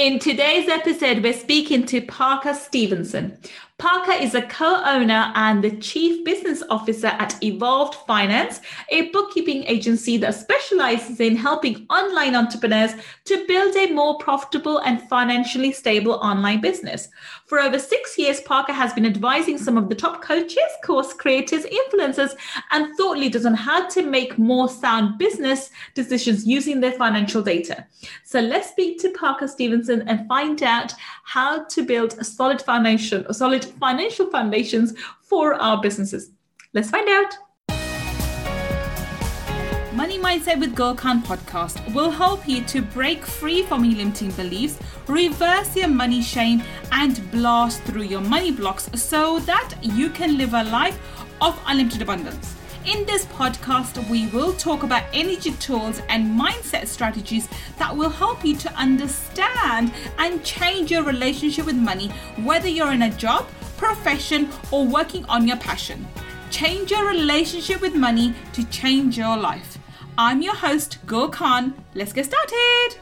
In today's episode, we're speaking to Parker Stevenson. Parker is a co owner and the chief business officer at Evolved Finance, a bookkeeping agency that specializes in helping online entrepreneurs to build a more profitable and financially stable online business. For over six years, Parker has been advising some of the top coaches, course creators, influencers, and thought leaders on how to make more sound business decisions using their financial data. So let's speak to Parker Stevenson and find out how to build a solid foundation, a solid financial foundations for our businesses. Let's find out. Money Mindset with Gul Khan podcast will help you to break free from your limiting beliefs, reverse your money shame, and blast through your money blocks so that you can live a life of unlimited abundance. In this podcast, we will talk about energy tools and mindset strategies that will help you to understand and change your relationship with money, whether you're in a job, profession, or working on your passion. Change your relationship with money to change your life. I'm your host, Gul Khan. Let's get started.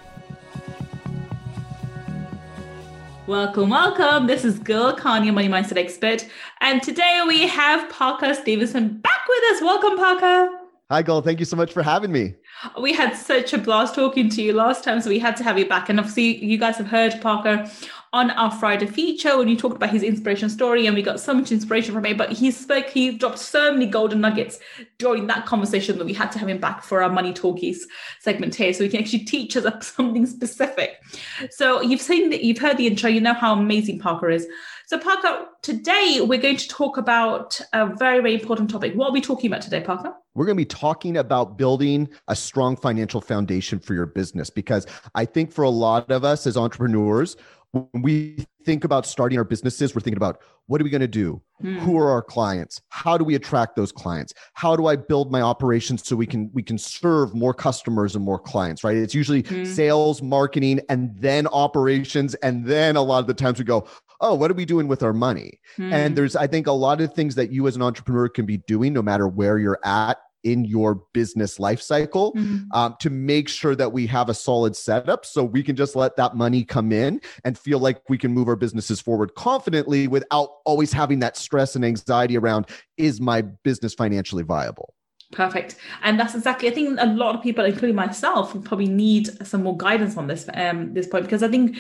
Welcome, welcome. This is Gul Khan, your money mindset expert. And today we have Parker Stevenson back with us. Welcome, Parker. Hi, Gul. Thank you so much for having me. We had such a blast talking to you last time, so we had to have you back. And obviously, you guys have heard Parker on our Friday feature when you talked about his inspiration story, and we got so much inspiration from it. But he spoke, he dropped so many golden nuggets during that conversation that we had to have him back for our Money Talkies segment here, so he can actually teach us something specific. So you've seen that, you've heard the intro, you know how amazing Parker is. So Parker, today we're going to talk about a very, very important topic. What are we talking about today, Parker? We're going to be talking about building a strong financial foundation for your business because I think for a lot of us as entrepreneurs, when we think about starting our businesses, we're thinking about what are we going to do? Hmm. Who are our clients? How do we attract those clients? How do I build my operations so we can we can serve more customers and more clients, right? It's usually hmm. sales, marketing, and then operations. And then a lot of the times we go, oh, what are we doing with our money? Hmm. And there's, I think, a lot of things that you as an entrepreneur can be doing no matter where you're at in your business life cycle mm-hmm. um, to make sure that we have a solid setup so we can just let that money come in and feel like we can move our businesses forward confidently without always having that stress and anxiety around is my business financially viable Perfect. And that's exactly, I think a lot of people, including myself, probably need some more guidance on this um, this point because I think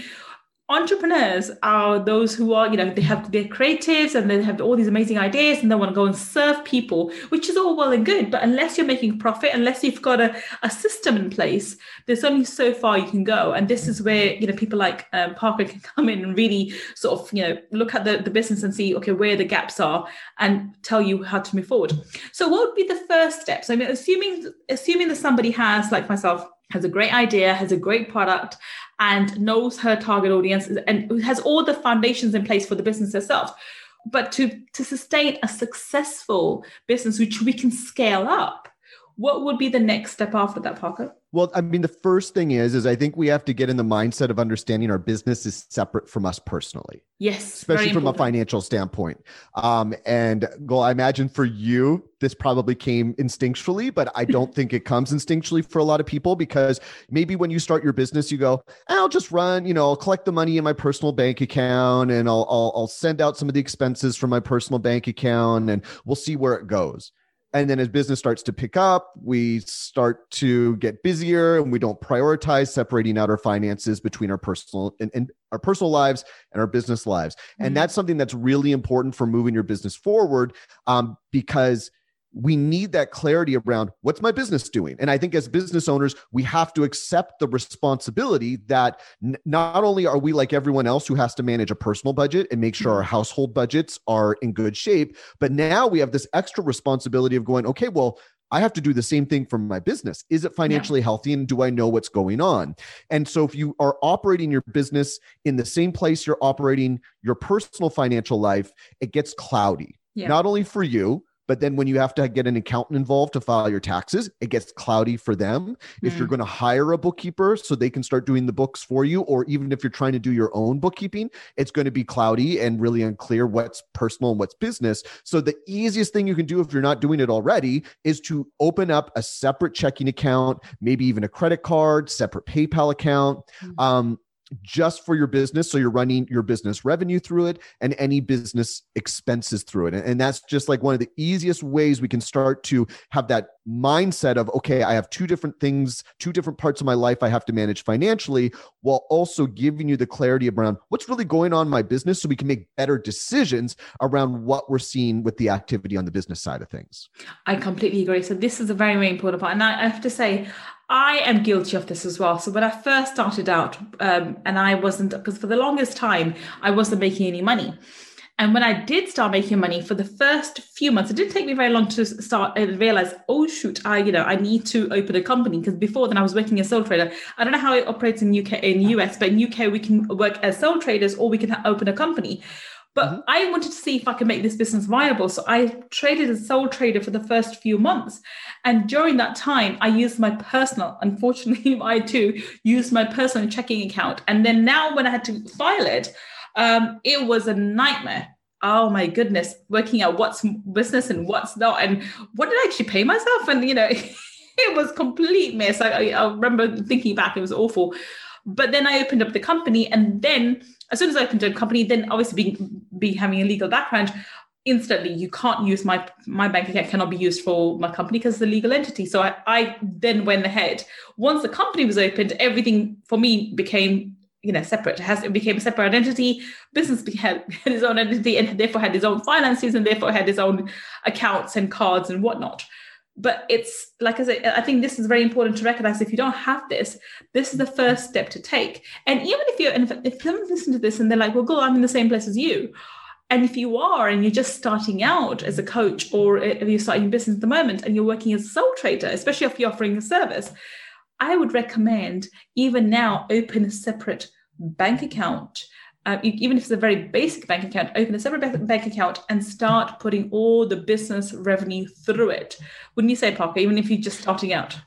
entrepreneurs are those who are you know they have they're creatives and they have all these amazing ideas and they want to go and serve people which is all well and good but unless you're making profit unless you've got a, a system in place there's only so far you can go. And this is where you know people like um, parker can come in and really sort of you know look at the, the business and see okay where the gaps are and tell you how to move forward. So what would be the first steps? I mean assuming assuming that somebody has like myself has a great idea, has a great product, and knows her target audience and has all the foundations in place for the business itself. But to, to sustain a successful business, which we can scale up, what would be the next step after that, Parker? Well, I mean, the first thing is, is I think we have to get in the mindset of understanding our business is separate from us personally. Yes, especially from a financial standpoint. Um, and Gul, I imagine for you, this probably came instinctually, but I don't think it comes instinctually for a lot of people because maybe when you start your business, you go, "I'll just run, you know, I'll collect the money in my personal bank account, and I'll I'll, I'll send out some of the expenses from my personal bank account, and we'll see where it goes." And then as business starts to pick up we start to get busier and we don't prioritize separating out our finances between our personal and, and our personal lives and our business lives mm-hmm. and that's something that's really important for moving your business forward um, because we need that clarity around what's my business doing and i think as business owners we have to accept the responsibility that n- not only are we like everyone else who has to manage a personal budget and make sure our mm-hmm. household budgets are in good shape but now we have this extra responsibility of going okay well I have to do the same thing for my business. Is it financially yeah. healthy and do I know what's going on? And so if you are operating your business in the same place you're operating your personal financial life, it gets cloudy. Yeah. Not only for you, but then when you have to get an accountant involved to file your taxes, it gets cloudy for them. Mm. If you're mm. going to hire a bookkeeper so they can start doing the books for you, or even if you're trying to do your own bookkeeping, it's going to be cloudy and really unclear what's personal and what's business. So the easiest thing you can do if you're not doing it already is to open up a separate checking account, maybe even a credit card, separate PayPal account. Mm. Um, just for your business. So you're running your business revenue through it and any business expenses through it. And, that's just like one of the easiest ways we can start to have that mindset of, okay, I have two different things, two different parts of my life I have to manage financially, while also giving you the clarity around what's really going on in my business so we can make better decisions around what we're seeing with the activity on the business side of things. I completely agree. So this is a very, very important part. And I have to say, I am guilty of this as well. So when I first started out, um, and I wasn't, because for the longest time, I wasn't making any money. And when I did start making money for the first few months, it didn't take me very long to start and realize, oh shoot, I you know I need to open a company because before then I was working as a sole trader. I don't know how it operates in UK in US, but in UK we can work as sole traders or we can open a company. But mm-hmm. I wanted to see if I could make this business viable. So I traded as sole trader for the first few months. And during that time, I used my personal, unfortunately, I too used my personal checking account. And then now when I had to file it, um, it was a nightmare. Oh my goodness, working out what's business and what's not, and what did I actually pay myself? And you know, it was complete mess. I, I remember thinking back, it was awful. But then I opened up the company, and then as soon as I opened a company, then obviously being being having a legal background, instantly you can't use my my bank account cannot be used for my company because it's a legal entity. So I, I then went ahead. Once the company was opened, everything for me became you know separate. It has it became a separate identity. Business had, had its own identity and therefore had its own finances and therefore had its own accounts and cards and whatnot but it's like I said, I think this is very important to recognize. If you don't have this, this is the first step to take. And even if you're, if, if someone listen to this and they're like, "Well, Gul, I'm in the same place as you," and if you are, and you're just starting out as a coach, or if you're starting a business at the moment and you're working as a sole trader, especially if you're offering a service, I would recommend even now open a separate bank account uh, even if it's a very basic bank account, open a separate bank account and start putting all the business revenue through it. Wouldn't you say, Parker, even if you're just starting out?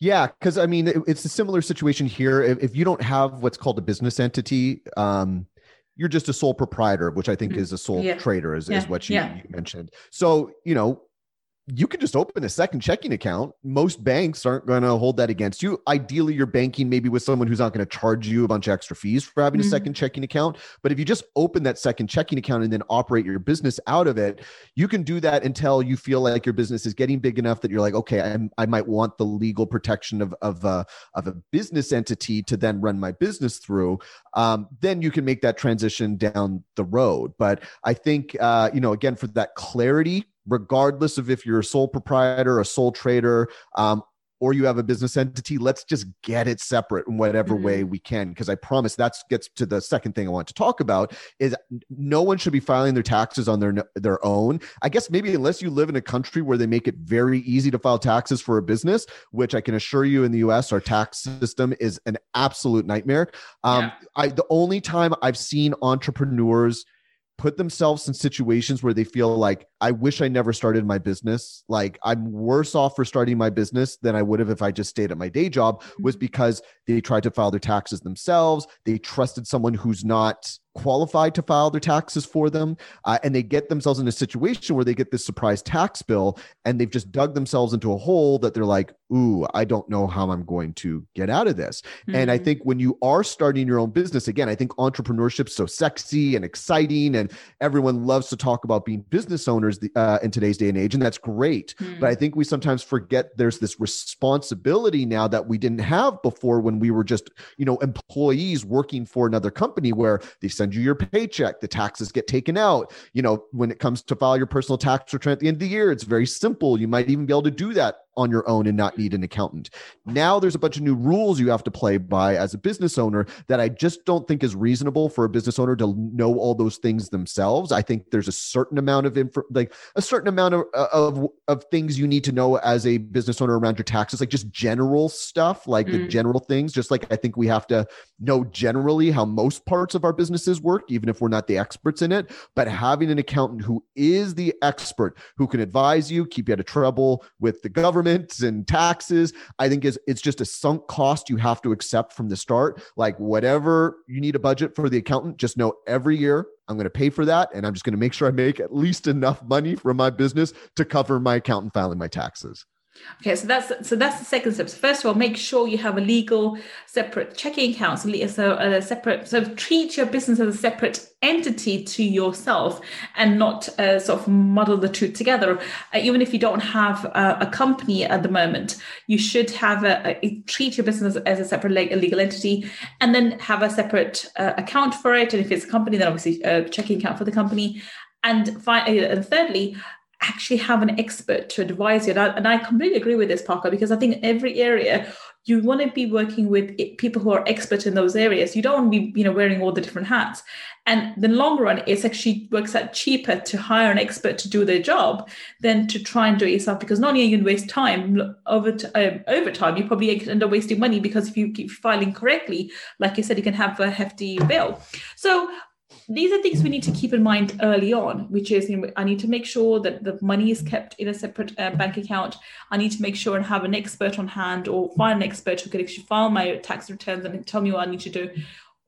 Yeah, because I mean, it's a similar situation here. If, if, you don't have what's called a business entity, um, you're just a sole proprietor, which I think mm-hmm. is a sole yeah. trader, is, yeah. is what you, yeah. you mentioned. So, you know, you can just open a second checking account. Most banks aren't going to hold that against you. Ideally, you're banking maybe with someone who's not going to charge you a bunch of extra fees for having mm-hmm. a second checking account. But if you just open that second checking account and then operate your business out of it, you can do that until you feel like your business is getting big enough that you're like, okay, I'm, i might want the legal protection of of a, uh, of a business entity to then run my business through. Um, then you can make that transition down the road. But I think, uh, you know, again, for that clarity regardless of if you're a sole proprietor, a sole trader, um, or you have a business entity, let's just get it separate in whatever mm-hmm. way we can. Because I promise that gets to the second thing I want to talk about is no one should be filing their taxes on their their own. I guess maybe unless you live in a country where they make it very easy to file taxes for a business, which I can assure you in the U.S. our tax system is an absolute nightmare. Um, yeah. I the only time I've seen entrepreneurs put themselves in situations where they feel like I wish I never started my business. Like I'm worse off for starting my business than I would have if I just stayed at my day job was mm-hmm. because they tried to file their taxes themselves. They trusted someone who's not qualified to file their taxes for them uh, and they get themselves in a situation where they get this surprise tax bill and they've just dug themselves into a hole that they're like ooh i don't know how i'm going to get out of this mm-hmm. and i mm-hmm. think when you are starting your own business again i think entrepreneurship's so sexy and exciting and everyone loves to talk about being business owners uh, in today's day and age and that's great mm-hmm. but i think we sometimes forget there's this responsibility now that we didn't have before when we were just you know employees working for another company where they send you your paycheck. The taxes get taken out. You know, when it comes to file your personal tax return at the end of the year, it's very simple. You might even be able to do that on your own and not need an accountant. Now there's a bunch of new rules you have to play by as a business owner that I just don't think is reasonable for a business owner to know all those things themselves. I think there's a certain amount of info, like a certain amount of, of of things you need to know as a business owner around your taxes, like just general stuff, like mm. the general things. Just like I think we have to know generally how most parts of our businesses work, even if we're not the experts in it. But having an accountant who is the expert, who can advise you, keep you out of trouble with the government and taxes. I think is it's just a sunk cost you have to accept from the start. Like whatever you need a budget for the accountant just know every year i'm going to pay for that and i'm just going to make sure i make at least enough money from my business to cover my accountant filing my taxes Okay, so that's so that's the second step. So first of all, make sure you have a legal separate checking account. So, a separate so treat your business as a separate entity to yourself and not uh, sort of muddle the two together. Uh, even if you don't have a, a, company at the moment, you should have a, a treat your business as a separate legal entity, and then have a separate uh, account for it. And if it's a company, then obviously a checking account for the company. And, fi- uh, and thirdly, actually have an expert to advise you. And I, and I completely agree with this, Parker, because I think every area you want to be working with people who are expert in those areas. You don't want to be, you know, wearing all the different hats. And the long run, it's actually works out cheaper to hire an expert to do their job than to try and do it yourself. Because not only are you going to waste time over um, over time, you probably end up wasting money because if you keep filing correctly, like you said, you can have a hefty bill. So these are things we need to keep in mind early on, which is you know, I need to make sure that the money is kept in a separate uh, bank account. I need to make sure and have an expert on hand or find an expert who can actually file my tax returns and tell me what I need to do.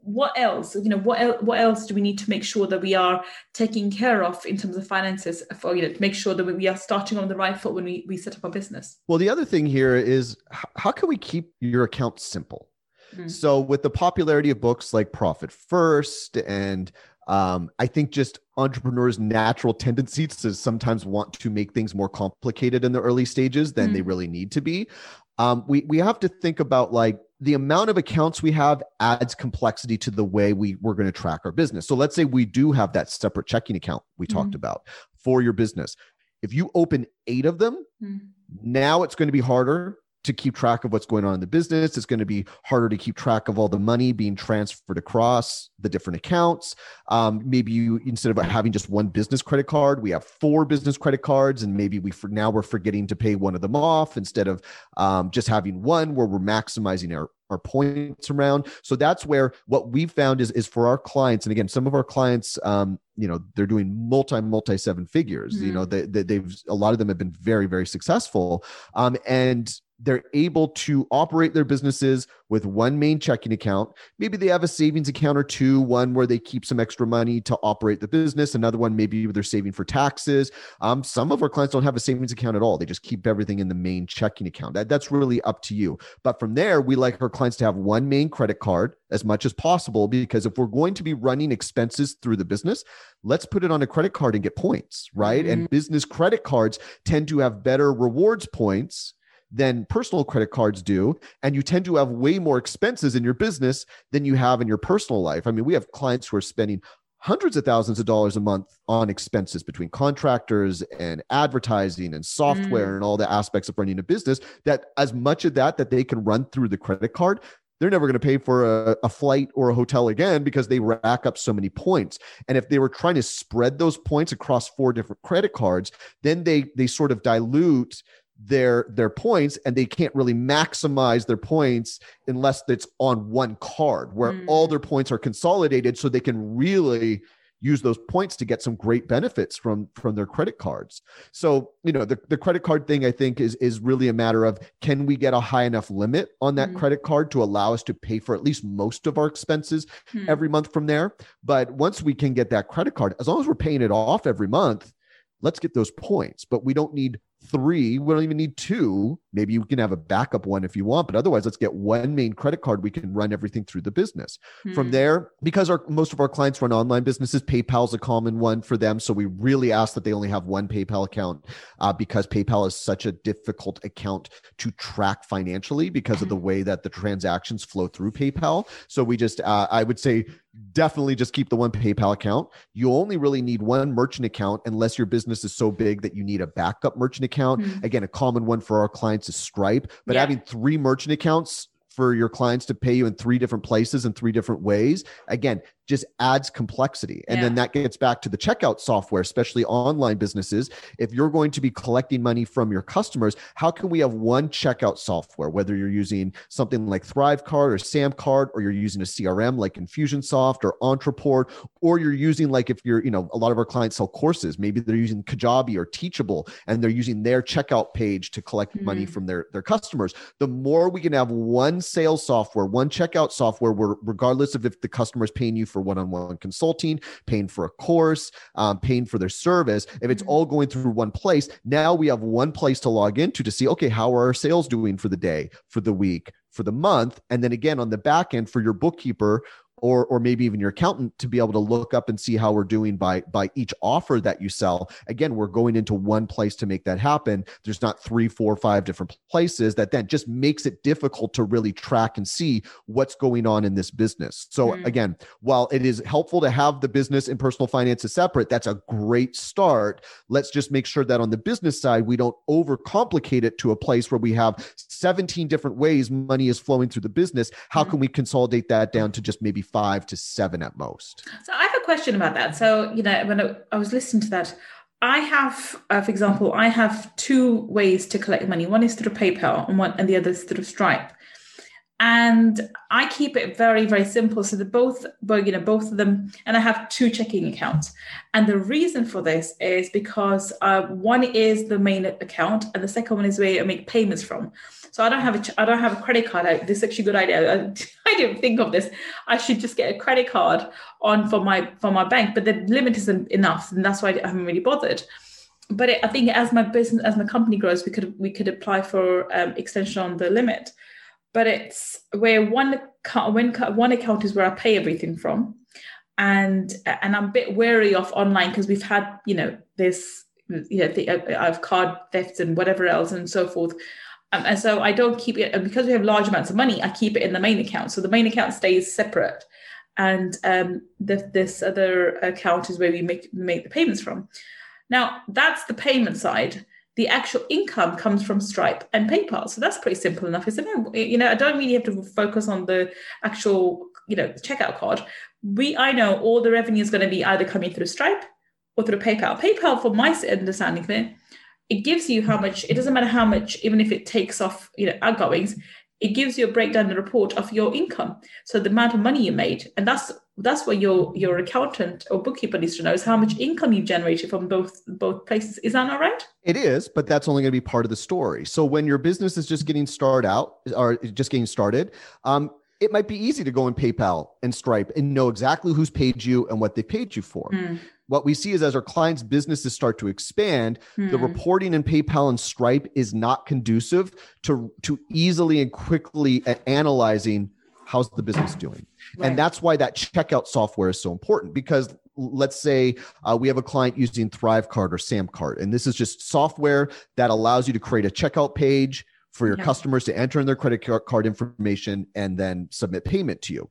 What else? You know, what else, what else do we need to make sure that we are taking care of in terms of finances for you know to make sure that we are starting on the right foot when we, we set up our business? Well, the other thing here is how can we keep your account simple? Mm-hmm. So, with the popularity of books like Profit First, and um, I think just entrepreneurs' natural tendencies to sometimes want to make things more complicated in the early stages than mm-hmm. they really need to be. Um, we we have to think about like the amount of accounts we have adds complexity to the way we we're going to track our business. So let's say we do have that separate checking account we mm-hmm. talked about for your business. If you open eight of them, mm-hmm. now it's going to be harder to keep track of what's going on in the business. It's going to be harder to keep track of all the money being transferred across the different accounts. Um, maybe you instead of having just one business credit card, we have four business credit cards, and maybe we for now we're forgetting to pay one of them off instead of um, just having one where we're maximizing our our points around. So that's where what we've found is is for our clients, and again, some of our clients, um, you know, they're doing multi multi seven figures. Mm-hmm. You know, mm-hmm. they, they, have a lot of them have been very very successful, um, and they're able to operate their businesses with one main checking account. Maybe they have a savings account or two, one where they keep some extra money to operate the business, another one maybe they're saving for taxes. Um, some of our clients don't have a savings account at all. They just keep everything in the main checking account. That, that's really up to you. But from there, we like our clients to have one main credit card as much as possible because if we're going to be running expenses through the business, let's put it on a credit card and get points, right? Mm-hmm. And business credit cards tend to have better rewards points than personal credit cards do. And you tend to have way more expenses in your business than you have in your personal life. I mean, we have clients who are spending hundreds of thousands of dollars a month on expenses between contractors and advertising and software mm. and all the aspects of running a business that as much of that that they can run through the credit card they're never going to pay for a, a, flight or a hotel again because they rack up so many points. And if they were trying to spread those points across four different credit cards, then they they sort of dilute their their points and they can't really maximize their points unless it's on one card where mm. all their points are consolidated so they can really use those points to get some great benefits from from their credit cards so you know the, the credit card thing i think is is really a matter of can we get a high enough limit on that mm. credit card to allow us to pay for at least most of our expenses mm. every month from there but once we can get that credit card as long as we're paying it off every month let's get those points but we don't need three. We don't even need two. Maybe you can have a backup one if you want, but otherwise, let's get one main credit card. We can run everything through the business. Hmm. From there, because our most of our clients run online businesses, PayPal's a common one for them. So we really ask that they only have one PayPal account uh, because PayPal is such a difficult account to track financially because of the way that the transactions flow through PayPal. So we just, uh, I would say, definitely just keep the one PayPal account. You only really need one merchant account unless your business is so big that you need a backup merchant account. Mm-hmm. Again, a common one for our clients is Stripe, but yeah. having three merchant accounts for your clients to pay you in three different places in three different ways again just adds complexity. And yeah. then that gets back to the checkout software, especially online businesses. If you're going to be collecting money from your customers, how can we have one checkout software, whether you're using something like Thrivecart or Samcart, or you're using a CRM like Infusionsoft or Ontraport, or you're using like if you're, you know, a lot of our clients sell courses, maybe they're using Kajabi or Teachable, and they're using their checkout page to collect mm-hmm. money from their, their customers. The more we can have one sales software, one checkout software where regardless of if the customer is paying you for one-on-one consulting paying for a course um, paying for their service if it's mm-hmm. all going through one place now we have one place to log into to see okay how are our sales doing for the day for the week for the month and then again on the back end for your bookkeeper or or maybe even your accountant to be able to look up and see how we're doing by by each offer that you sell. Again we're going into one place to make that happen. There's not three four five different places that then just makes it difficult to really track and see what's going on in this business. So mm. again while it is helpful to have the business and personal finances separate that's a great start. Let's just make sure that on the business side we don't overcomplicate it to a place where we have 17 different ways money is flowing through the business. How mm. can we consolidate that down to just maybe five to seven at most. So I have a question about that. So, you know, when I was listening to that, I have, uh, for example, I have two ways to collect money. One is through PayPal and one and the other is through Stripe. And I keep it very, very simple. So the both, you know, both of them, and I have two checking accounts. And the reason for this is because uh, one is the main account, and the second one is where I make payments from. So I don't have a I don't have a credit card. I, this is actually a good idea. I, I, didn't think of this. I should just get a credit card on for my for my bank, but the limit isn't enough, and that's why I haven't really bothered. But it, I think as my business as my company grows, we could we could apply for um, extension on the limit. But it's where one when one account is where I pay everything from, and and I'm a bit wary of online because we've had you know this you know the, uh, I've card thefts and whatever else and so forth. Um, and so I don't keep it, and because we have large amounts of money, I keep it in the main account. So the main account stays separate. And um, the, this other account is where we make, make the payments from. Now, that's the payment side. The actual income comes from Stripe and PayPal. So that's pretty simple enough, isn't it? You know, I don't really have to focus on the actual, you know, checkout card. We, I know all the revenue is going to be either coming through Stripe or through PayPal. PayPal, for my understanding, it gives you how much it doesn't matter how much even if it takes off you know outgoings it gives you a breakdown the report of your income. So the amount of money you made and that's that's what your your accountant or bookkeeper needs to know is how much income you generated from both both places. Is that not right? It is but that's only going to be part of the story. So when your business is just getting started out or just getting started um, it might be easy to go in PayPal and Stripe and know exactly who's paid you and what they paid you for. Mm what we see is as our clients' businesses start to expand, hmm. the reporting in PayPal and Stripe is not conducive to, to easily and quickly analyzing how's the business doing. Right. And that's why that checkout software is so important because let's say uh, we have a client using Thrivecart or Samcart, and this is just software that allows you to create a checkout page for your yeah. customers to enter in their credit card information and then submit payment to you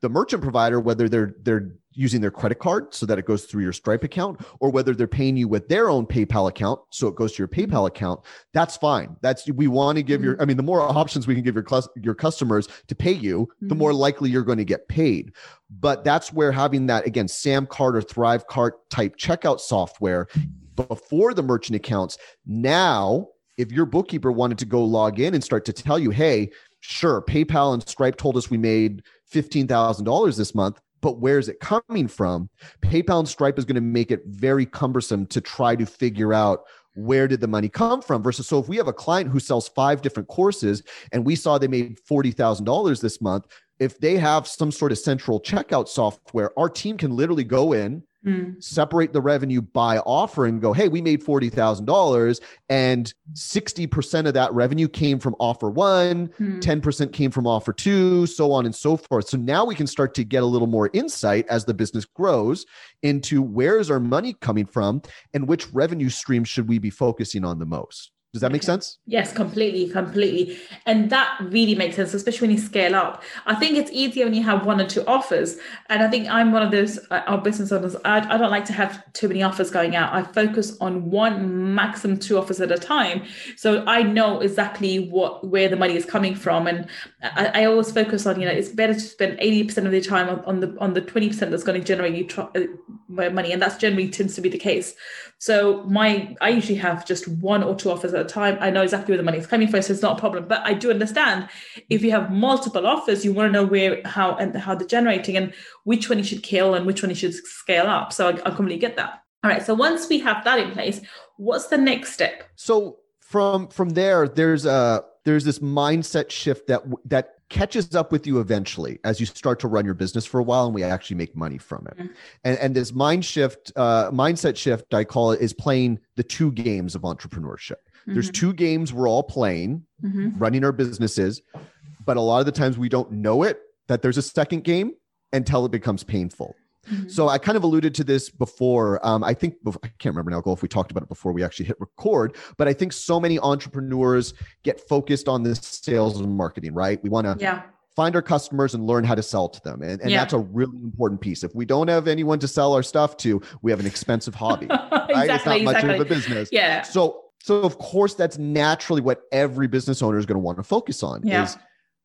the merchant provider whether they're they're using their credit card so that it goes through your stripe account or whether they're paying you with their own paypal account so it goes to your paypal account that's fine that's we want to give mm-hmm. your i mean the more options we can give your your customers to pay you mm-hmm. the more likely you're going to get paid but that's where having that again Samcart or Thrivecart type checkout software before the merchant accounts now if your bookkeeper wanted to go log in and start to tell you hey sure paypal and stripe told us we made $15,000 this month, but where's it coming from? PayPal and Stripe is going to make it very cumbersome to try to figure out where did the money come from versus so if we have a client who sells five different courses and we saw they made $40,000 this month, if they have some sort of central checkout software, our team can literally go in Mm. separate the revenue by offer and go, hey, we made $40,000 and 60% of that revenue came from offer one, mm. 10% came from offer two, so on and so forth. So now we can start to get a little more insight as the business grows into where is our money coming from and which revenue stream should we be focusing on the most. Does that make sense? Yes, completely, completely. And that really makes sense, especially when you scale up. I think it's easier when you have one or two offers. And I think I'm one of those, uh, our business owners, I, I don't like to have too many offers going out. I focus on one, maximum two offers at a time. So I know exactly what where the money is coming from. And I, I always focus on, you know, it's better to spend 80% of the time on, on the on the 20% that's going to generate you tr- uh, money. And that's generally tends to be the case. So my I usually have just one or two offers at a time. I know exactly where the money is coming from, so it's not a problem. But I do understand if you have multiple offers, you want to know where how and how they're generating and which one you should kill and which one you should scale up. So I, I completely get that. All right. So once we have that in place, what's the next step? So from from there, there's a there's this mindset shift that that catches up with you eventually as you start to run your business for a while and we actually make money from it. Mm-hmm. And, and this mind shift, uh, mindset shift, I call it, is playing the two games of entrepreneurship. Mm-hmm. There's two games we're all playing, mm-hmm. running our businesses, but a lot of the times we don't know it that there's a second game until it becomes painful. Mm-hmm. So I kind of alluded to this before. Um, I think I can't remember now, Gul if we talked about it before we actually hit record. But I think so many entrepreneurs get focused on this sales and marketing. Right? We want to yeah. find our customers and learn how to sell to them, and, and yeah. that's a really important piece. If we don't have anyone to sell our stuff to, we have an expensive hobby. exactly, right? It's not much exactly. of a business. Yeah. So so of course that's naturally what every business owner is going to want to focus on yeah. is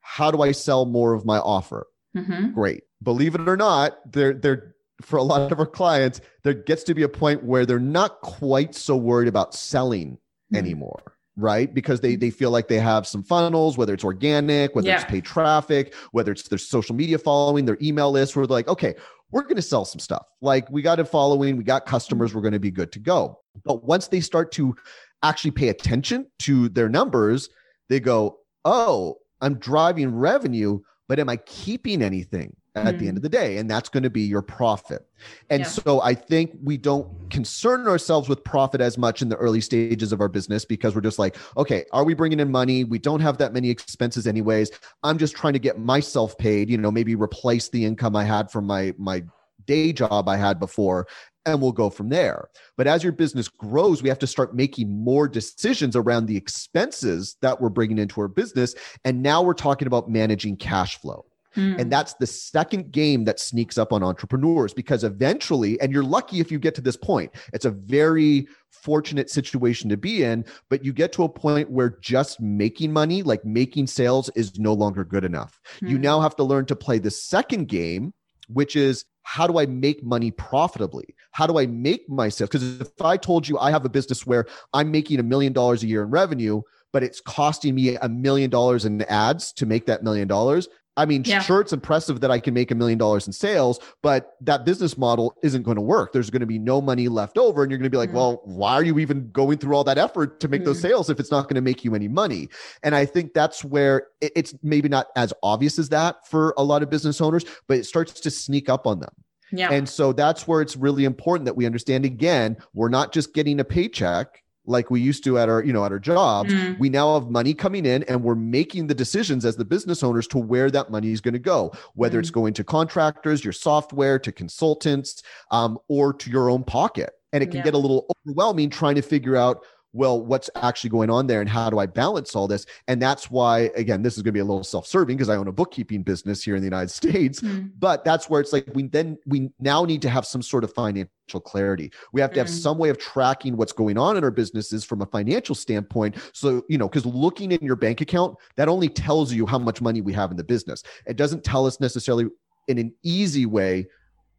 how do I sell more of my offer? Mm-hmm. Great. Believe it or not, they're they're for a lot of our clients, there gets to be a point where they're not quite so worried about selling mm-hmm. anymore right? Because they they feel like they have some funnels whether it's organic whether yeah. it's paid traffic whether it's their social media following their email list where they're like okay we're going to sell some stuff. Like we got a following we got customers we're going to be good to go. But once they start to actually pay attention to their numbers they go oh i'm driving revenue but am i keeping anything at mm-hmm. the end of the day and that's going to be your profit and yeah. so i think we don't concern ourselves with profit as much in the early stages of our business because we're just like okay are we bringing in money we don't have that many expenses anyways i'm just trying to get myself paid you know maybe replace the income i had from my my day job i had before and we'll go from there. But as your business grows, we have to start making more decisions around the expenses that we're bringing into our business. And now we're talking about managing cash flow. Mm. And that's the second game that sneaks up on entrepreneurs because eventually, and you're lucky if you get to this point, it's a very fortunate situation to be in, but you get to a point where just making money, like making sales, is no longer good enough. Mm. You now have to learn to play the second game, which is how do I make money profitably? How do I make myself? Because if I told you I have a business where I'm making a million dollars a year in revenue, but it's costing me a million dollars in ads to make that million dollars, I mean, yeah. sure, it's impressive that I can make a million dollars in sales, but that business model isn't going to work. There's going to be no money left over. And you're going to be like, mm well, why are you even going through all that effort to make mm those sales if it's not going to make you any money? And I think that's where it's maybe not as obvious as that for a lot of business owners, but it starts to sneak up on them. Yeah. And so that's where it's really important that we understand again, we're not just getting a paycheck like we used to at our you know at our jobs mm. we now have money coming in and we're making the decisions as the business owners to where that money is going to go whether mm. it's going to contractors your software to consultants um, or to your own pocket and it can yeah. get a little overwhelming trying to figure out well, what's actually going on there and how do I balance all this? And that's why, again, this is going to be a little self serving because I own a bookkeeping business here in the United States. Mm. But that's where it's like we then, we now need to have some sort of financial clarity. We have to have mm. some way of tracking what's going on in our businesses from a financial standpoint. So, you know, because looking in your bank account, that only tells you how much money we have in the business. It doesn't tell us necessarily in an easy way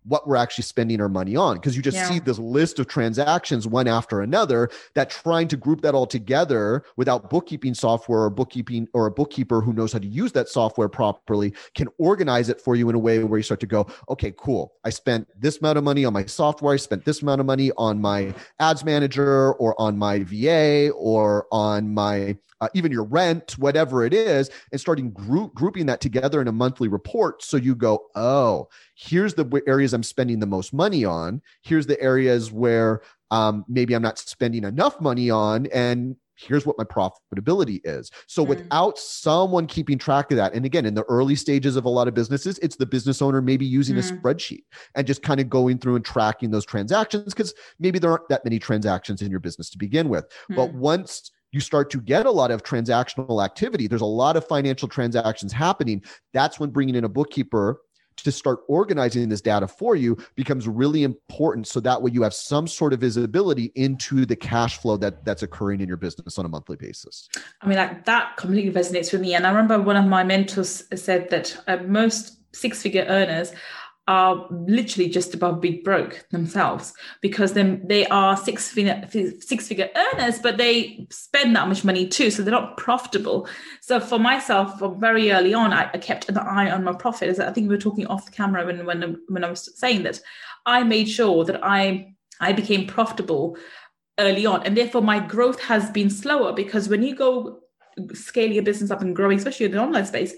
what we're actually spending our money on because you just yeah. see this list of transactions one after another that trying to group that all together without bookkeeping software or bookkeeping or a bookkeeper who knows how to use that software properly can organize it for you in a way where you start to go okay cool i spent this amount of money on my software i spent this amount of money on my ads manager or on my va or on my uh, even your rent, whatever it is, and starting group, grouping that together in a monthly report. So you go, oh, here's the areas I'm spending the most money on. Here's the areas where um, maybe I'm not spending enough money on. And here's what my profitability is. So mm. without someone keeping track of that, and again, in the early stages of a lot of businesses, it's the business owner maybe using mm. a spreadsheet and just kind of going through and tracking those transactions because maybe there aren't that many transactions in your business to begin with. Mm. But once you start to get a lot of transactional activity. There's a lot of financial transactions happening. That's when bringing in a bookkeeper to start organizing this data for you becomes really important so that way you have some sort of visibility into the cash flow that that's occurring in your business on a monthly basis i mean like that completely resonates with me and i remember one of my mentors said that uh, most six figure earners are literally just above big broke themselves because then they are six figure, six figure earners, but they spend that much money too, so they're not profitable. So for myself, from very early on, I, I kept an eye on my profit. I think we were talking off the camera when when when I was saying that I made sure that I I became profitable early on, and therefore my growth has been slower because when you go scaling your business up and growing, especially in the online space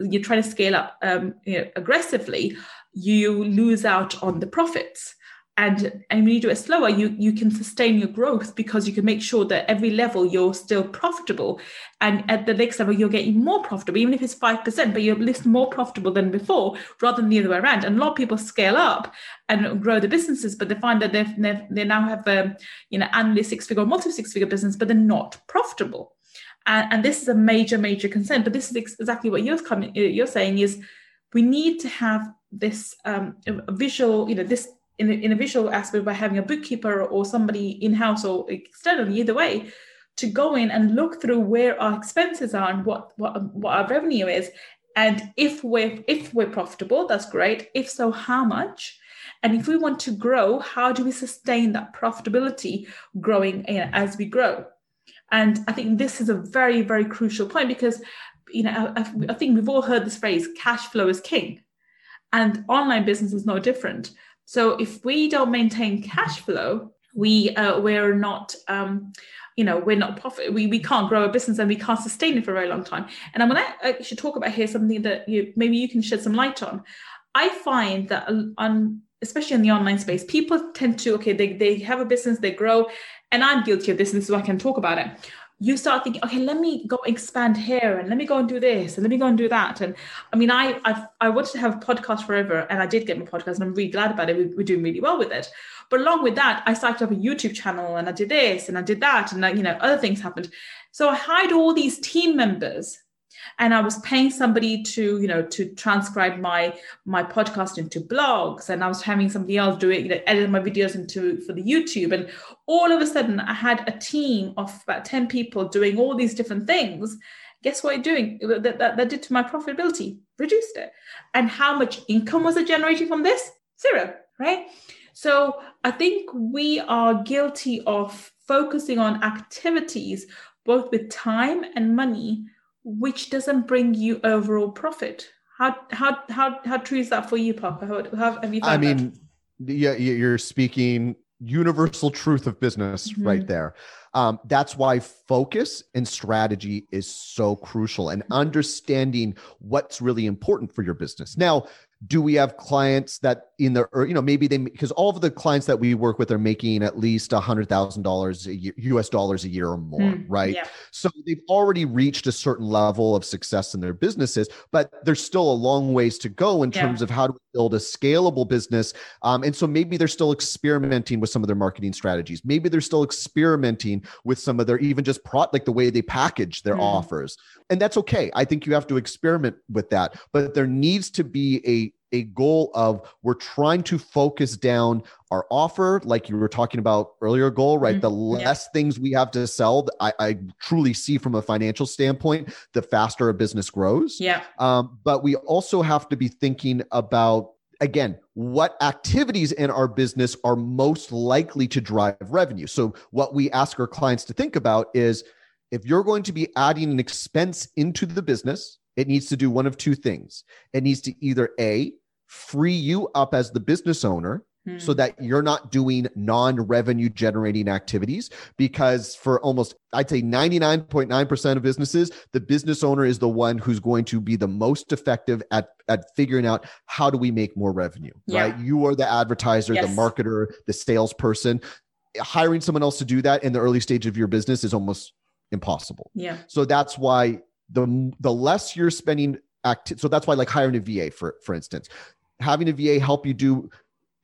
you're trying to scale up um, you know, aggressively, you lose out on the profits. And and when you do it slower you you can sustain your growth because you can make sure that every level you're still profitable. And at the next level you're getting more profitable even if it's 5% but you're at least more profitable than before rather than the other way around. And a lot of people scale up and grow the businesses but they find that they've, they've they now have um, you know annually six figure or multi six figure business but they're not profitable. And, and this is a major major concern. But this is exactly what you're coming you're saying is we need to have this um, visual you know this in a, in a visual aspect by having a bookkeeper or somebody in-house or externally either way to go in and look through where our expenses are and what what, what our revenue is. And if we're if we're profitable that's great. If so how much? And if we want to grow how do we sustain that profitability growing you know, as we grow? And i think this is a very very crucial point because you know I, I think we've all heard this phrase cash flow is king and online business is no different. So if we don't maintain cash flow, we uh, we're not um, you know we're not profit we, we can't grow a business and we can't sustain it for a very long time. And i'm going to actually talk about here something that you maybe you can shed some light on. I find that on especially in the online space people tend to okay they, they have a business they grow and i'm guilty of this and this is why i can talk about it you start thinking, okay, let me go expand here and let me go and do this and let me go and do that. And I mean, I I've, i wanted to have a podcast forever and I did get my podcast and I'm really glad about it. We, are doing really well with it. But along with that, I started up a YouTube channel and I did this and I did that and, you know, other things happened. So I hired all these team members and i was paying somebody to you know to transcribe my my podcast into blogs. And i was having somebody else do it you know edit my videos into for the youtube. And all of a sudden i had a team of about 10 people doing all these different things. Guess what doing? That, that, that did to my profitability. Reduced it. And how much income was it generating from this? Zero right? So i think we are guilty of focusing on activities both with time and money which doesn't bring you overall profit. How how how how true is that for you, Parker? How, how have you? I mean, that? yeah, you're speaking universal truth of business mm-hmm. right there. Um, that's why focus and strategy is so crucial and understanding what's really important for your business. Now, do we have clients that in the or you know maybe they because all of the clients that we work with are making at least a hundred thousand dollars a year us dollars a year or more mm, right yeah. so they've already reached a certain level of success in their businesses but there's still a long ways to go in yeah. terms of how to build a scalable business um, and so maybe they're still experimenting with some of their marketing strategies maybe they're still experimenting with some of their even just pro like the way they package their mm. offers and that's okay i think you have to experiment with that but there needs to be a a goal of we're trying to focus down our offer, like you were talking about earlier, goal, right? Mm-hmm. The less yeah. things we have to sell, I, I, truly see from a financial standpoint, the faster a business grows. Yeah. Um, but we also have to be thinking about again what activities in our business are most likely to drive revenue so what we ask our clients to think about is if you're going to be adding an expense into the business it needs to do one of two things it needs to either a free you up as the business owner so hmm. that you're not doing non-revenue generating activities because for almost i'd say 99.9% of businesses the business owner is the one who's going to be the most effective at at figuring out how do we make more revenue yeah. right you are the advertiser yes. the marketer the salesperson hiring someone else to do that in the early stage of your business is almost impossible yeah so that's why the the less you're spending act so that's why like hiring a va for for instance having a VA help you do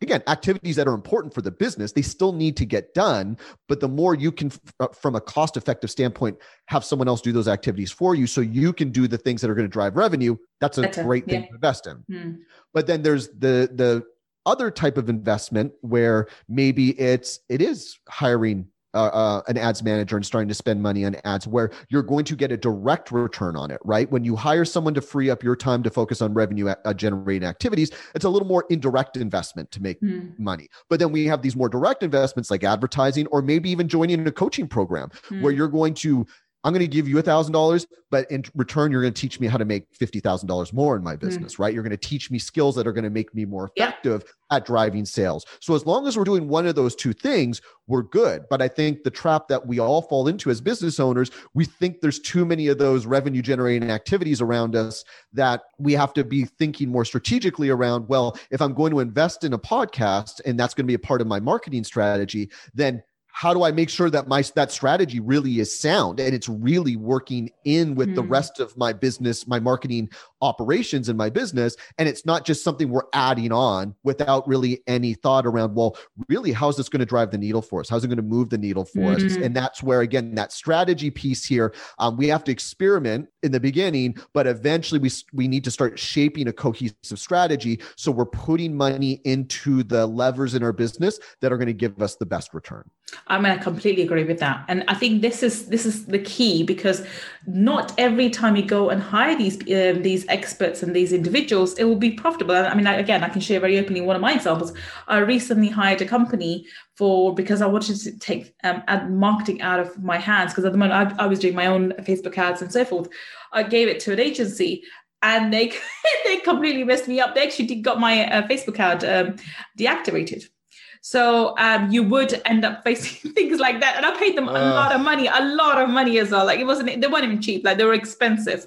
again activities that are important for the business they still need to get done but the more you can uh, from a cost effective standpoint have someone else do those activities for you so you can do the things that are going to drive revenue that's a Better. great thing yeah. to invest in hmm. but then there's the the other type of investment where maybe it's it is hiring uh, uh, an ads manager and starting to spend money on ads where you're going to get a direct return on it, right? When you hire someone to free up your time to focus on revenue uh, generating activities, it's a little more indirect investment to make mm. money. But then we have these more direct investments like advertising or maybe even joining a coaching program mm. where you're going to I'm going to give you a thousand dollars, but in return, you're going to teach me how to make fifty thousand dollars more in my hmm. business, mm. right? You're going to teach me skills that are going to make me more effective yeah. at driving sales. So as long as we're doing one of those two things, we're good. But I think the trap that we all fall into as business owners, we think there's too many of those revenue generating activities around us that we have to be thinking more strategically around. Well, if I'm going to invest in a podcast and that's going to be a part of my marketing strategy, then how do I make sure that my that strategy really is sound and it's really working in with mm-hmm. the rest of my business, my marketing operations in my business? And it's not just something we're adding on without really any thought around well really how's this going to drive the needle for us? How's it going to move the needle for mm-hmm. us and that's where again that strategy piece here um, we have to experiment in the beginning but eventually we we need to start shaping a cohesive strategy. So we're putting money into the levers in our business that are going to give us the best return i mean i completely agree with that and i think this is this is the key because not every time you go and hire these um, these experts and these individuals, it will be profitable. I mean, again, I can share very openly one of my examples. I recently hired a company for because I wanted to take um, marketing out of my hands because at the moment I, I, was doing my own Facebook ads and so forth. I gave it to an agency. And they they completely messed me up. They actually got my uh, Facebook ad um, deactivated. So um, you would end up facing things like that. And I paid them uh. a lot of money, a lot of money as well. Like it wasn't, they weren't even cheap. Like they were expensive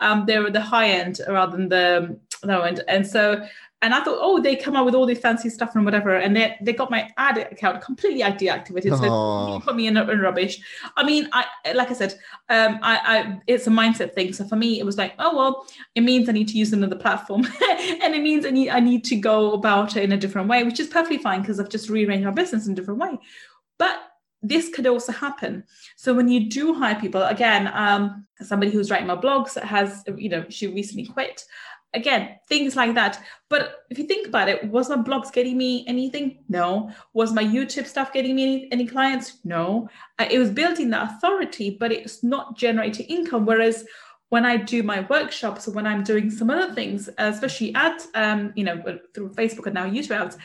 um, they were the high end rather than the low end. And so, and I thought, oh, they come out with all this fancy stuff and whatever, and they they got my ad account completely deactivated. So put me in, in, rubbish. I mean, I like I said, um, I, I it's a mindset thing. So for me, it was like, oh well, it means I need to use another platform, and it means I need I need to go about it in a different way, which is perfectly fine because I've just rearranged my business in a different way. But this could also happen. So when you do hire people, again, um, somebody who's writing my blogs has, you know, she recently quit. Again, things like that. But if you think about it, was my blogs getting me anything? No. Was my YouTube stuff getting me any, any clients? No. Uh, it was building that authority, but it's not generating income. Whereas when I do my workshops or when I'm doing some other things, especially at, um, you know, through Facebook and now YouTube ads,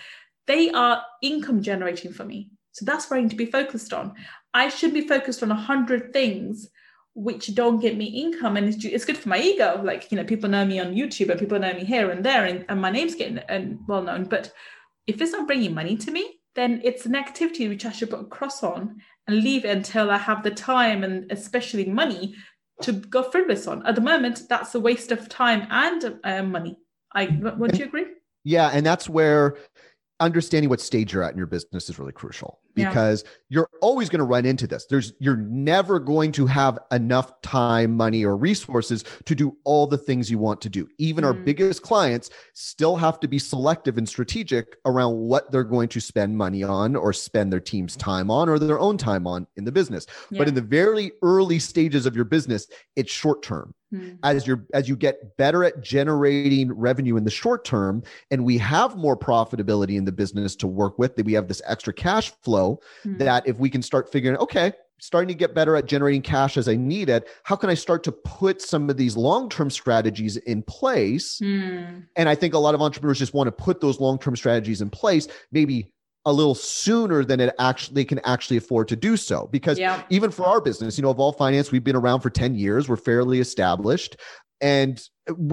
they are income generating for me so that's where I need to be focused on. I should be focused on a hundred things which don't get me income, and it's, it's good for my ego. Like you know, people know me on YouTube, and people know me here and there, and, and my name's getting and well known. But if it's not bringing money to me, then it's an activity which I should put a cross on and leave it until I have the time and especially money to go frivolous on. At the moment, that's a waste of time and uh, money. I would you agree? Yeah, and that's where understanding what stage you're at in your business is really crucial because yeah. you're always going to run into this there's you're never going to have enough time money or resources to do all the things you want to do even mm. our biggest clients still have to be selective and strategic around what they're going to spend money on or spend their team's time on or their own time on in the business yeah. but in the very early stages of your business it's short term Hmm. As you're as you get better at generating revenue in the short term, and we have more profitability in the business to work with, that we have this extra cash flow. Hmm. That if we can start figuring, okay, starting to get better at generating cash as I need it, how can I start to put some of these long term strategies in place? Hmm. And I think a lot of entrepreneurs just want to put those long term strategies in place, maybe a little sooner than it actually they can actually afford to do so because yeah. even for our business you know Evolved Finance we've been around for 10 years we're fairly established and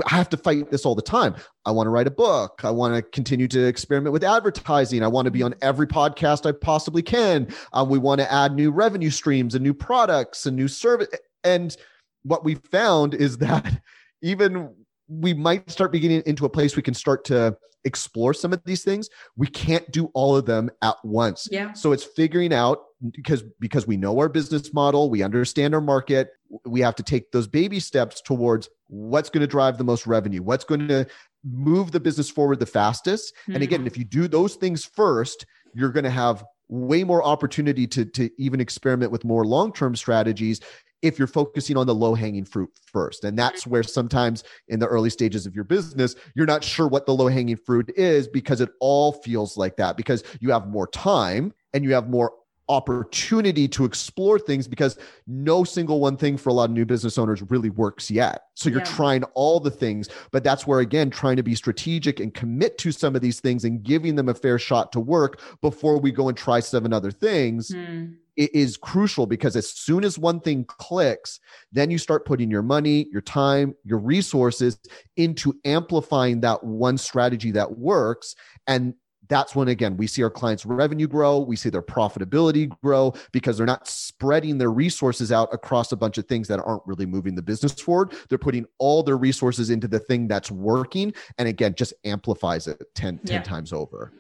I have to fight this all the time. I want to write a book. I want to continue to experiment with advertising. I want to be on every podcast I possibly can. Um, we want to add new revenue streams and new products and new service. And what we found is that even we might start beginning into a place we can start to explore some of these things we can't do all of them at once yeah so it's figuring out because because we know our business model we understand our market we have to take those baby steps towards what's going to drive the most revenue what's going to move the business forward the fastest mm-hmm. and again mm-hmm. if you do those things first you're going to have way more opportunity to to even experiment with more long-term strategies if you're focusing on the low hanging fruit first. And that's where sometimes in the early stages of your business, you're not sure what the low hanging fruit is because it all feels like that because you have more time and you have more opportunity to explore things because no single one thing for a lot of new business owners really works yet. So you're yeah. trying all the things, but that's where again trying to be strategic and commit to some of these things and giving them a fair shot to work before we go and try seven other things. Mm. Is crucial because as soon as one thing clicks, then you start putting your money, your time, your resources into amplifying that one strategy that works. And that's when again we see our clients revenue grow we see their profitability grow because they're not spreading their resources out across a bunch of things that aren't really moving the business forward they're putting all their resources into the thing that's working and again just amplifies it 10, 10 yeah. times over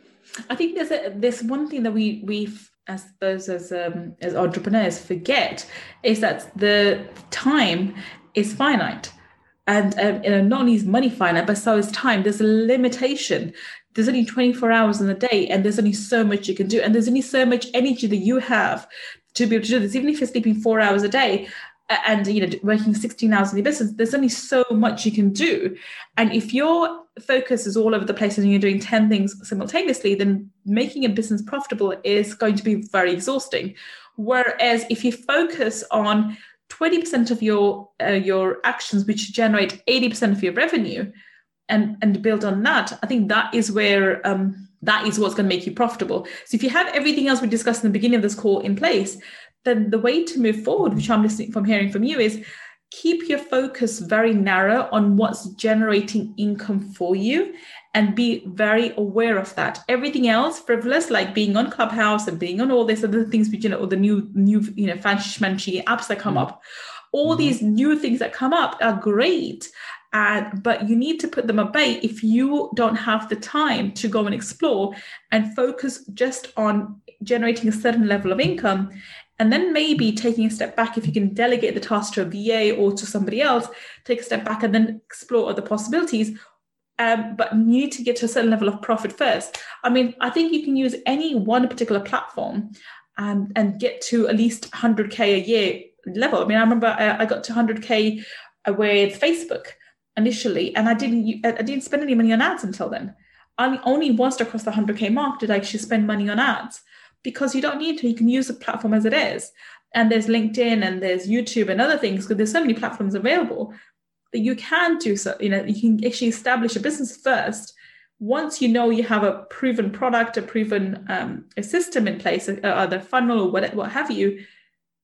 i think there's a, there's one thing that we we I suppose as um, as entrepreneurs forget is that the time is finite. And um, you know not only is money finite but so is time. There's a limitation. There's only 24 hours in a day and there's only so much you can do. And there's only so much energy that you have to be able to do this. Even if you're sleeping four hours a day and you know working 16 hours in your business there's only so much you can do. And if your focus is all over the place and you're doing 10 things simultaneously then making a business profitable is going to be very exhausting. Whereas if you focus on 20% of your uh, your actions which generate 80% of your revenue and and build on that i think that is where um, that is what's going to make you profitable. So if you have everything else we discussed in the beginning of this call in place then the way to move forward which i'm listening from hearing from you is keep your focus very narrow on what's generating income for you and be very aware of that everything else frivolous like being on clubhouse and being on all this other things which you know all the new new you know fancy schmancy apps that come mm-hmm. up all mm-hmm. these new things that come up are great and but you need to put them away if you don't have the time to go and explore and focus just on generating a certain level of income and then maybe taking a step back if you can delegate the task to a va or to somebody else take a step back and then explore other possibilities um, but you need to get to a certain level of profit first. I mean i think you can use any one particular platform and, and get to at least 100k a year level. I mean i remember I, I got to 100k uh, with facebook initially, and I didn't I didn't spend any money on ads until then. I only once across the 100k mark did I actually spend money on ads because you don't need to. You can use the platform as it is, and there's LinkedIn and there's YouTube and other things because there's so many platforms available that you can do so. You know, you can actually establish a business first. Once you know you have a proven product, a proven um, a system in place, either funnel or what, what have you,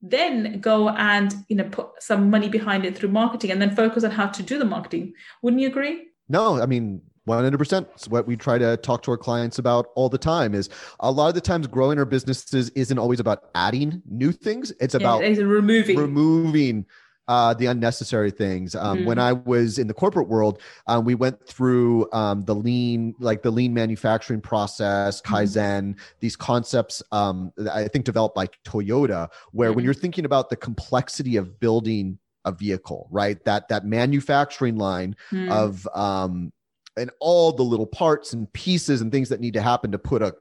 then go and you know put some money behind it through marketing and then focus on how to do the marketing wouldn't you agree no i mean 100% it's what we try to talk to our clients about all the time is a lot of the times growing our businesses isn't always about adding new things it's about yeah, removing removing uh, the unnecessary things. Um, mm. When I was in the corporate world, um, we went through um, the lean, like the lean manufacturing process, mm-hmm. Kaizen, mm. these concepts, um, I think developed by Toyota, where mm. when mm-hmm. you're thinking about the complexity of building a vehicle, right? That that manufacturing line mm. of um, and all the little parts and pieces and things that need to happen to put a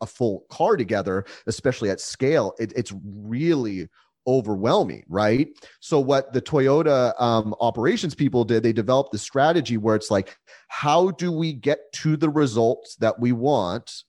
a full car together, especially at scale, it, it's really overwhelming, right? So what the Toyota um, operations people did, they developed the strategy where it's like, how do we get to the results that we want?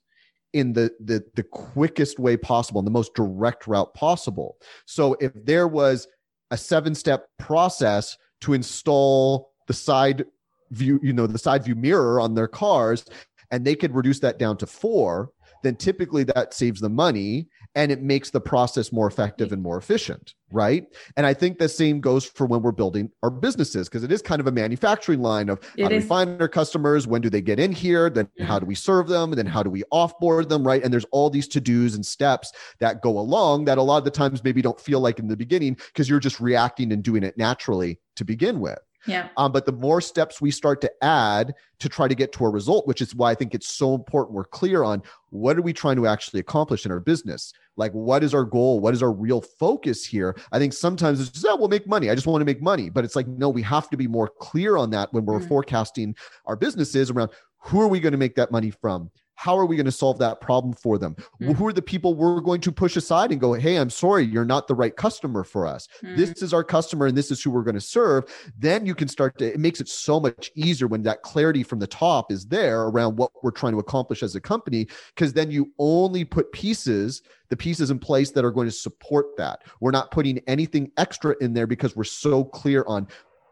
in the, the the quickest way possible in the most direct route possible so if there was a seven step process to install the side view you know the side view mirror on their cars and they could reduce that down to four then typically that saves the money and it makes the process more effective and more efficient right? And i think the same goes for when we're building our businesses because it is kind of a manufacturing line of it how do we find our customers when do they get in here then mm-hmm. how do we serve them then how do we offboard them right? And there's all these to-dos and steps that go along that a lot of the times maybe don't feel like in the beginning because you're just reacting and doing it naturally to begin with yeah. Um, but the more steps we start to add to try to get to a result, which is why I think it's so important we're clear on what are we trying to actually accomplish in our business? Like, what is our goal? What is our real focus here? I think sometimes it's just, oh, we'll make money. I just want to make money. But it's like, no, we have to be more clear on that when we're mm forecasting our businesses around who are we going to make that money from? How are we going to solve that problem for them? Mm. Who are the people we're going to push aside and go, hey, I'm sorry, you're not the right customer for us. Mm. This is our customer and this is who we're going to serve. Then you can start to, it makes it so much easier when that clarity from the top is there around what we're trying to accomplish as a company, because then you only put pieces, the pieces in place that are going to support that. We're not putting anything extra in there because we're so clear on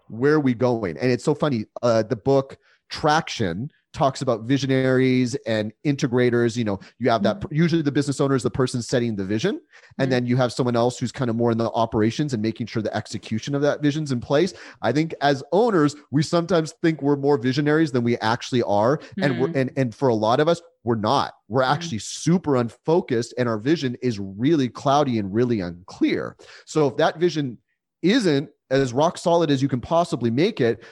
where are we going. And it's so funny. Uh, the book Traction talks about visionaries and integrators you know you have that usually the business owner is the person setting the vision and Mhm. then you have someone else who's kind of more in the operations and making sure the execution of that vision's in place. I think as owners we sometimes think we're more visionaries than we actually are and we're and, and for a lot of us we're not. We're actually super unfocused and our vision is really cloudy and really unclear. So if that vision isn't as rock solid as you can possibly make it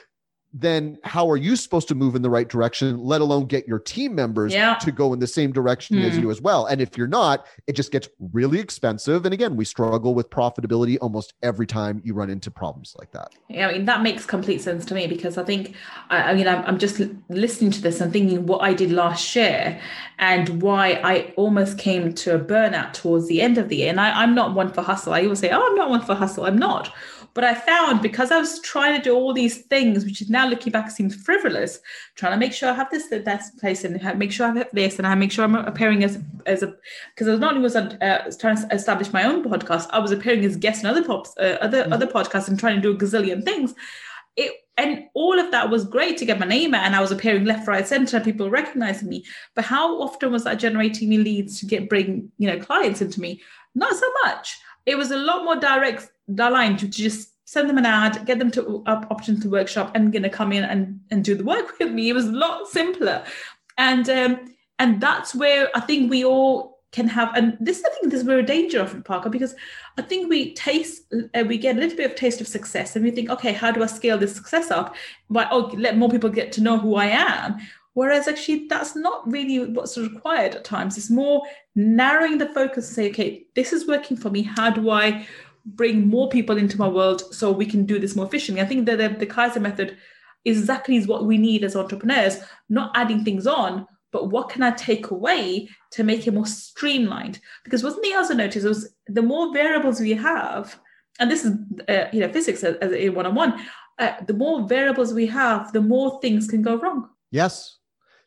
then how are you supposed to move in the right direction let alone get your team members Yeah. to go in the same direction as Hmm. you as well and if you're not it just gets really expensive and again we struggle with profitability almost every time you run into problems like that Yeah, I mean that makes complete sense to me because I think I, I mean I'm, I'm just listening to this and thinking what I did last year and why I almost came to a burnout towards the end of the year. And I, I'm not one for hustle. I always say, "Oh, I'm not one for hustle." I'm not. But I found because I was trying to do all these things, which is now looking back seems frivolous, trying to make sure I have this that's place and make sure I have this and I make sure I'm appearing as as a because I was not only was uh, trying to establish my own podcast, I was appearing as guest in other pops, uh, other other podcasts and trying to do a gazillion things. It and all of that was great to get my name out and I was appearing left, right, center, and people recognizing me. But how often was that generating me leads to get bring you know clients into me? Not so much. It was a lot more direct line to just send them an ad, get them to up option to workshop, and gonna come in and and do the work with me. It was a lot simpler, and um, and that's where I think we all can have. And this I think this is where a danger of Parker, because I think we taste uh, we get a little bit of taste of success, and we think, okay, how do I scale this success up? By oh, let more people get to know who I am. Whereas actually, that's not really what's required at times. It's more narrowing the focus and say, okay, this is working for me. How do I bring more people into my world so we can do this more efficiently? I think that the, the Kaizen method exactly is what we need as entrepreneurs, not adding things on, but what can I take away to make it more streamlined? Because one thing I also noticed was the more variables we have, and this is uh, you know physics as, a one-on-one, uh, the more variables we have, the more things can go wrong. yes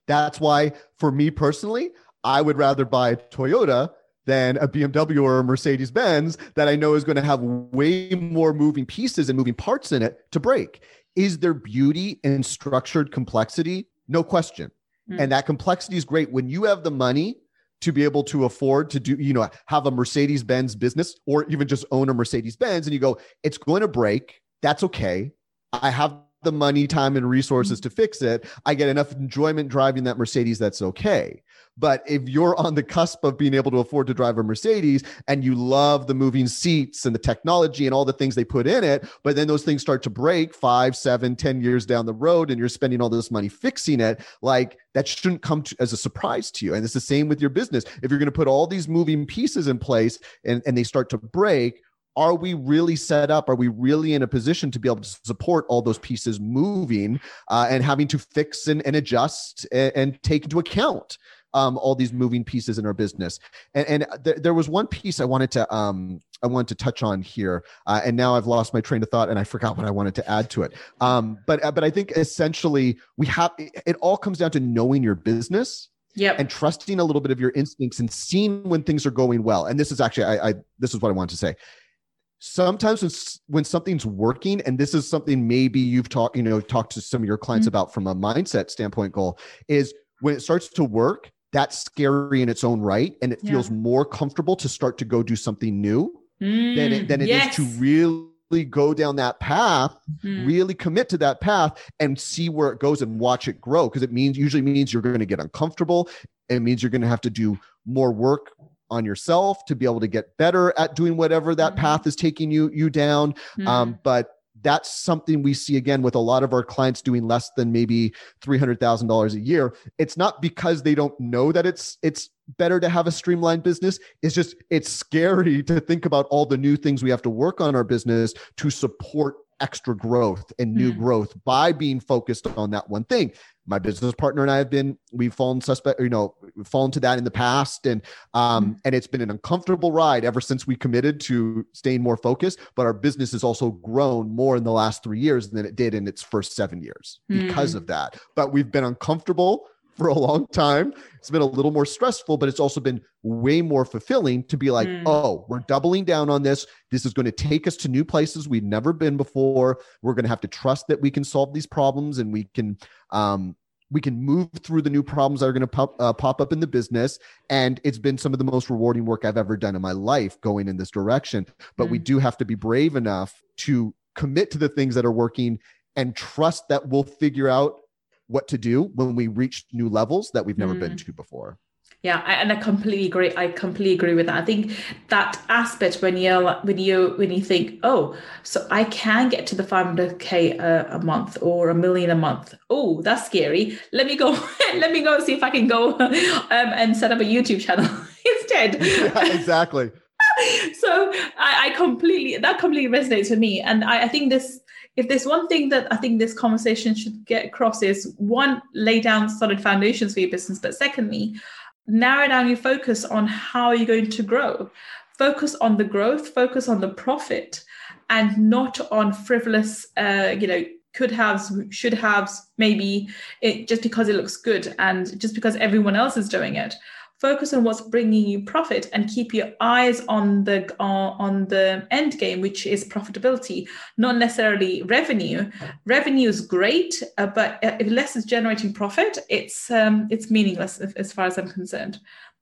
that's why for me personally i would rather buy a toyota than a BMW or a Mercedes Benz that I know is going to have way more moving pieces and moving parts in it to break. Is there beauty in structured complexity? No question. Mm. And that complexity is great when you have the money to be able to afford to do, you know, have a Mercedes Benz business or even just own a Mercedes Benz and you go, it's going to break. That's okay. I have the money, time, and resources mm. to fix it. I get enough enjoyment driving that Mercedes. That's okay. But if you're on the cusp of being able to afford to drive a Mercedes and you love the moving seats and the technology and all the things they put in it, but then those things start to break five, seven, ten years down the road and you're spending all this money fixing it, like that shouldn't come to, as a surprise to you. And it's the same with your business. If you're going to put all these moving pieces in place and, and they start to break, are we really set up? Are we really in a position to be able to support all those pieces moving uh, and having to fix and, and adjust and, and take into account um, all these moving pieces in our business? And, and th- there was one piece I wanted to um, I wanted to touch on here, uh, and now I've lost my train of thought and I forgot what I wanted to add to it. Um, but but I think essentially we have it all comes down to knowing your business Yep. and trusting a little bit of your instincts and seeing when things are going well. And this is actually, I, I this is what I wanted to say. Sometimes when, when something's working, and this is something maybe you've talked, you know, talked to some of your clients Mhm. about from a mindset standpoint goal is when it starts to work, that's scary in its own right. And it Yeah. feels more comfortable to start to go do something new than it, Mm, than it is yes. to really go down that path Mm. really commit to that path and see where it goes and watch it grow because it means usually means you're going to get uncomfortable it means you're going to have to do more work on yourself to be able to get better at doing whatever that Mhm. path is taking you you down Mm. um, but that's something we see again with a lot of our clients doing less than maybe $300,000 a year. It's not because they don't know that it's it's better to have a streamlined business. It's just it's scary to think about all the new things we have to work on our business to support extra growth and new mm. growth by being focused on that one thing my business partner and I have been we've fallen suspect you know we've fallen to that in the past and um mm. and it's been an uncomfortable ride ever since we committed to staying more focused but our business has also grown more in the last 3 years than it did in its first 7 years because mm. of that but we've been uncomfortable for a long time. It's been a little more stressful, but it's also been way more fulfilling to be like, mm. oh, we're doubling down on this. This is going to take us to new places we've never been before. We're going to have to trust that we can solve these problems and we can um, we can move through the new problems that are going to pop, uh, pop up in the business. And it's been some of the most rewarding work I've ever done in my life going in this direction. But mm. we do have to be brave enough to commit to the things that are working and trust that we'll figure out what to do when we reach new levels that we've never mm. been to before. Yeah, I, and I completely agree. I completely agree with that. I think that aspect when you when you when you think, oh, so I can get to the 500k a, a month or a million a month. Oh, that's scary. Let me go. let me go see if I can go um, and set up a YouTube channel instead. Yeah, exactly. so I, I, completely that completely resonates with me, and I, I think this if there's one thing that I think this conversation should get across is one, lay down solid foundations for your business, but secondly, narrow down your focus on how you're going to grow. Focus on the growth, focus on the profit, and not on frivolous, uh, you know, could haves, should haves, maybe it just because it looks good and just because everyone else is doing it focus on what's bringing you profit and keep your eyes on the uh, on the end game which is profitability not necessarily revenue. Revenue is great uh, but if less is generating profit it's um, it's meaningless as far as i'm concerned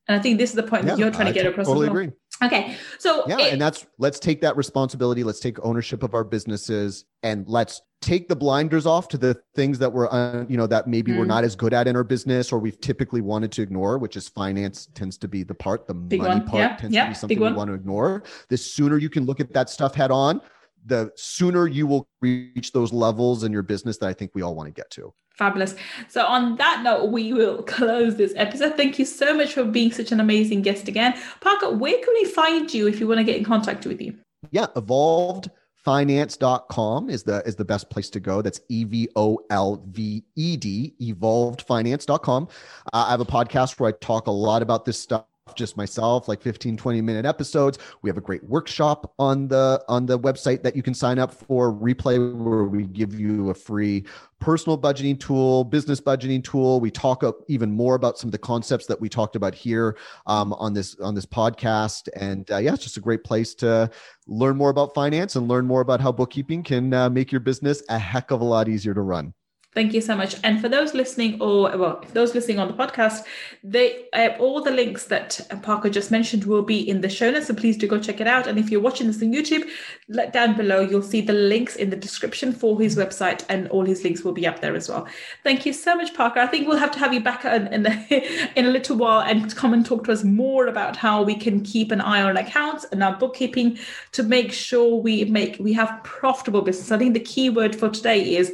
and I think this is the point yeah, that you're trying to get across. Totally agree. Okay. So yeah, it, and that's let's take that responsibility. Let's take ownership of our businesses and let's take the blinders off to the things that we're uh, you know that maybe mm. we're not as good at in our business or we've typically wanted to ignore which is finance tends to be the part the Big money one. part yeah. tends yeah. to be something we want to ignore the sooner you can look at that stuff head on the sooner you will reach those levels in your business that i think we all want to get to Fabulous. So, on that note, we will close this episode. Thank you so much for being such an amazing guest again. Parker, where can we find you if you want to get in contact with you? Yeah, evolvedfinance.com is the is the best place to go. That's E V O L V E D, evolvedfinance.com. Uh, I have a podcast where I talk a lot about this stuff just myself like 15 20 minute episodes. We have a great workshop on the on the website that you can sign up for replay where we give you a free personal budgeting tool business budgeting tool. We talk up even more about some of the concepts that we talked about here um, on this on this podcast. And uh, yeah it's just a great place to learn more about finance and learn more about how bookkeeping can uh, make your business a heck of a lot easier to run Thank you so much. And for those listening, or well, those listening on the podcast, they uh, all the links that Parker just mentioned will be in the show notes. So please do go check it out. And if you're watching this on YouTube, let down below you'll see the links in the description for his website, and all his links will be up there as well. Thank you so much, Parker. I think we'll have to have you back in in, the, in a little while and come and talk to us more about how we can keep an eye on accounts and our bookkeeping to make sure we make we have profitable business. I think the key word for today is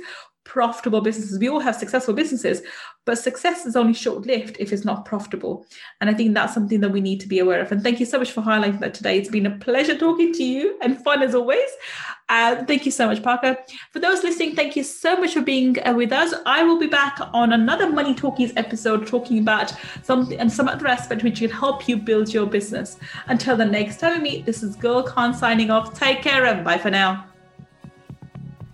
profitable businesses. We all have successful businesses, but success is only short lived if it's not profitable. And I think that's something that we need to be aware of. And thank you so much for highlighting that today. It's been a pleasure talking to you and fun as always. Uh, thank you so much, Parker. For those listening, thank you so much for being uh, with us. I will be back on another Money Talkies episode talking about something and some other aspect which can help you build your business. Until the next time we meet, this is Gul Khan signing off. Take care and bye for now.